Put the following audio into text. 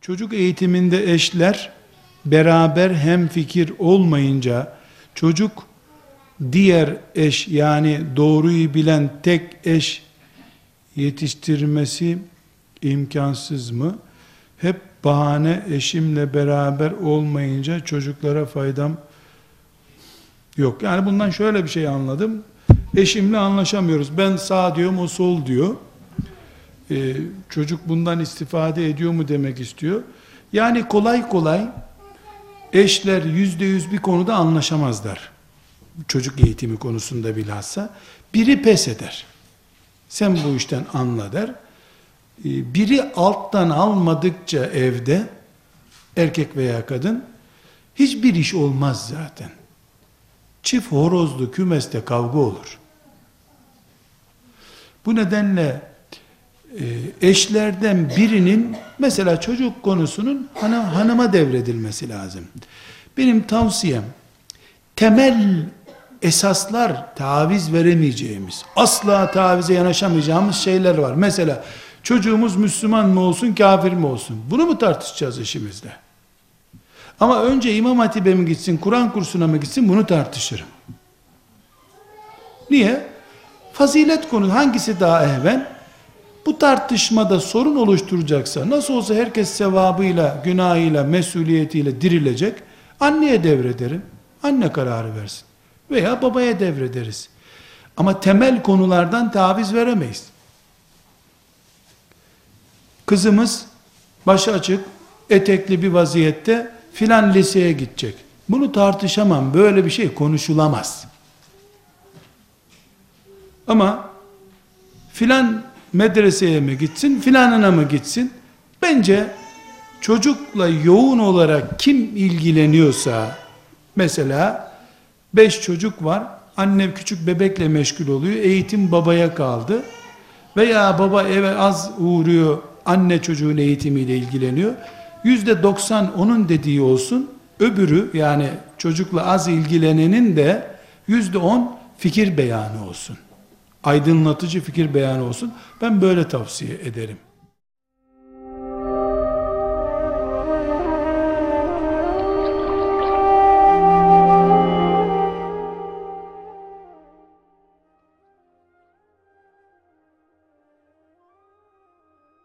Çocuk eğitiminde eşler beraber hem fikir olmayınca çocuk diğer eş yani doğruyu bilen tek eş yetiştirmesi imkansız mı? Hep bahane eşimle beraber olmayınca çocuklara faydam yok. Yani bundan şöyle bir şey anladım. Eşimle anlaşamıyoruz. Ben sağ diyorum o sol diyor. Ee, çocuk bundan istifade ediyor mu demek istiyor. Yani kolay kolay eşler yüzde yüz bir konuda anlaşamazlar. Çocuk eğitimi konusunda bilhassa. Biri pes eder. Sen bu işten anla der. Ee, Biri alttan almadıkça evde erkek veya kadın hiçbir iş olmaz zaten. Çift horozlu kümeste kavga olur. Bu nedenle e, eşlerden birinin mesela çocuk konusunun hanım, hanıma devredilmesi lazım. Benim tavsiyem temel esaslar taviz veremeyeceğimiz, asla tavize yanaşamayacağımız şeyler var. Mesela çocuğumuz Müslüman mı olsun, kafir mi olsun? Bunu mu tartışacağız işimizde? Ama önce İmam Hatip'e mi gitsin, Kur'an kursuna mı gitsin bunu tartışırım. Niye? Fazilet konu hangisi daha ehven? Bu tartışmada sorun oluşturacaksa nasıl olsa herkes sevabıyla, günahıyla, mesuliyetiyle dirilecek. Anneye devrederim. Anne kararı versin. Veya babaya devrederiz. Ama temel konulardan taviz veremeyiz. Kızımız başı açık, etekli bir vaziyette filan liseye gidecek. Bunu tartışamam. Böyle bir şey konuşulamaz. Ama filan medreseye mi gitsin, filanına mı gitsin? Bence çocukla yoğun olarak kim ilgileniyorsa, mesela beş çocuk var, anne küçük bebekle meşgul oluyor, eğitim babaya kaldı. Veya baba eve az uğruyor, anne çocuğun eğitimiyle ilgileniyor. Yüzde doksan onun dediği olsun, öbürü yani çocukla az ilgilenenin de yüzde on fikir beyanı olsun. Aydınlatıcı fikir beyanı olsun. Ben böyle tavsiye ederim.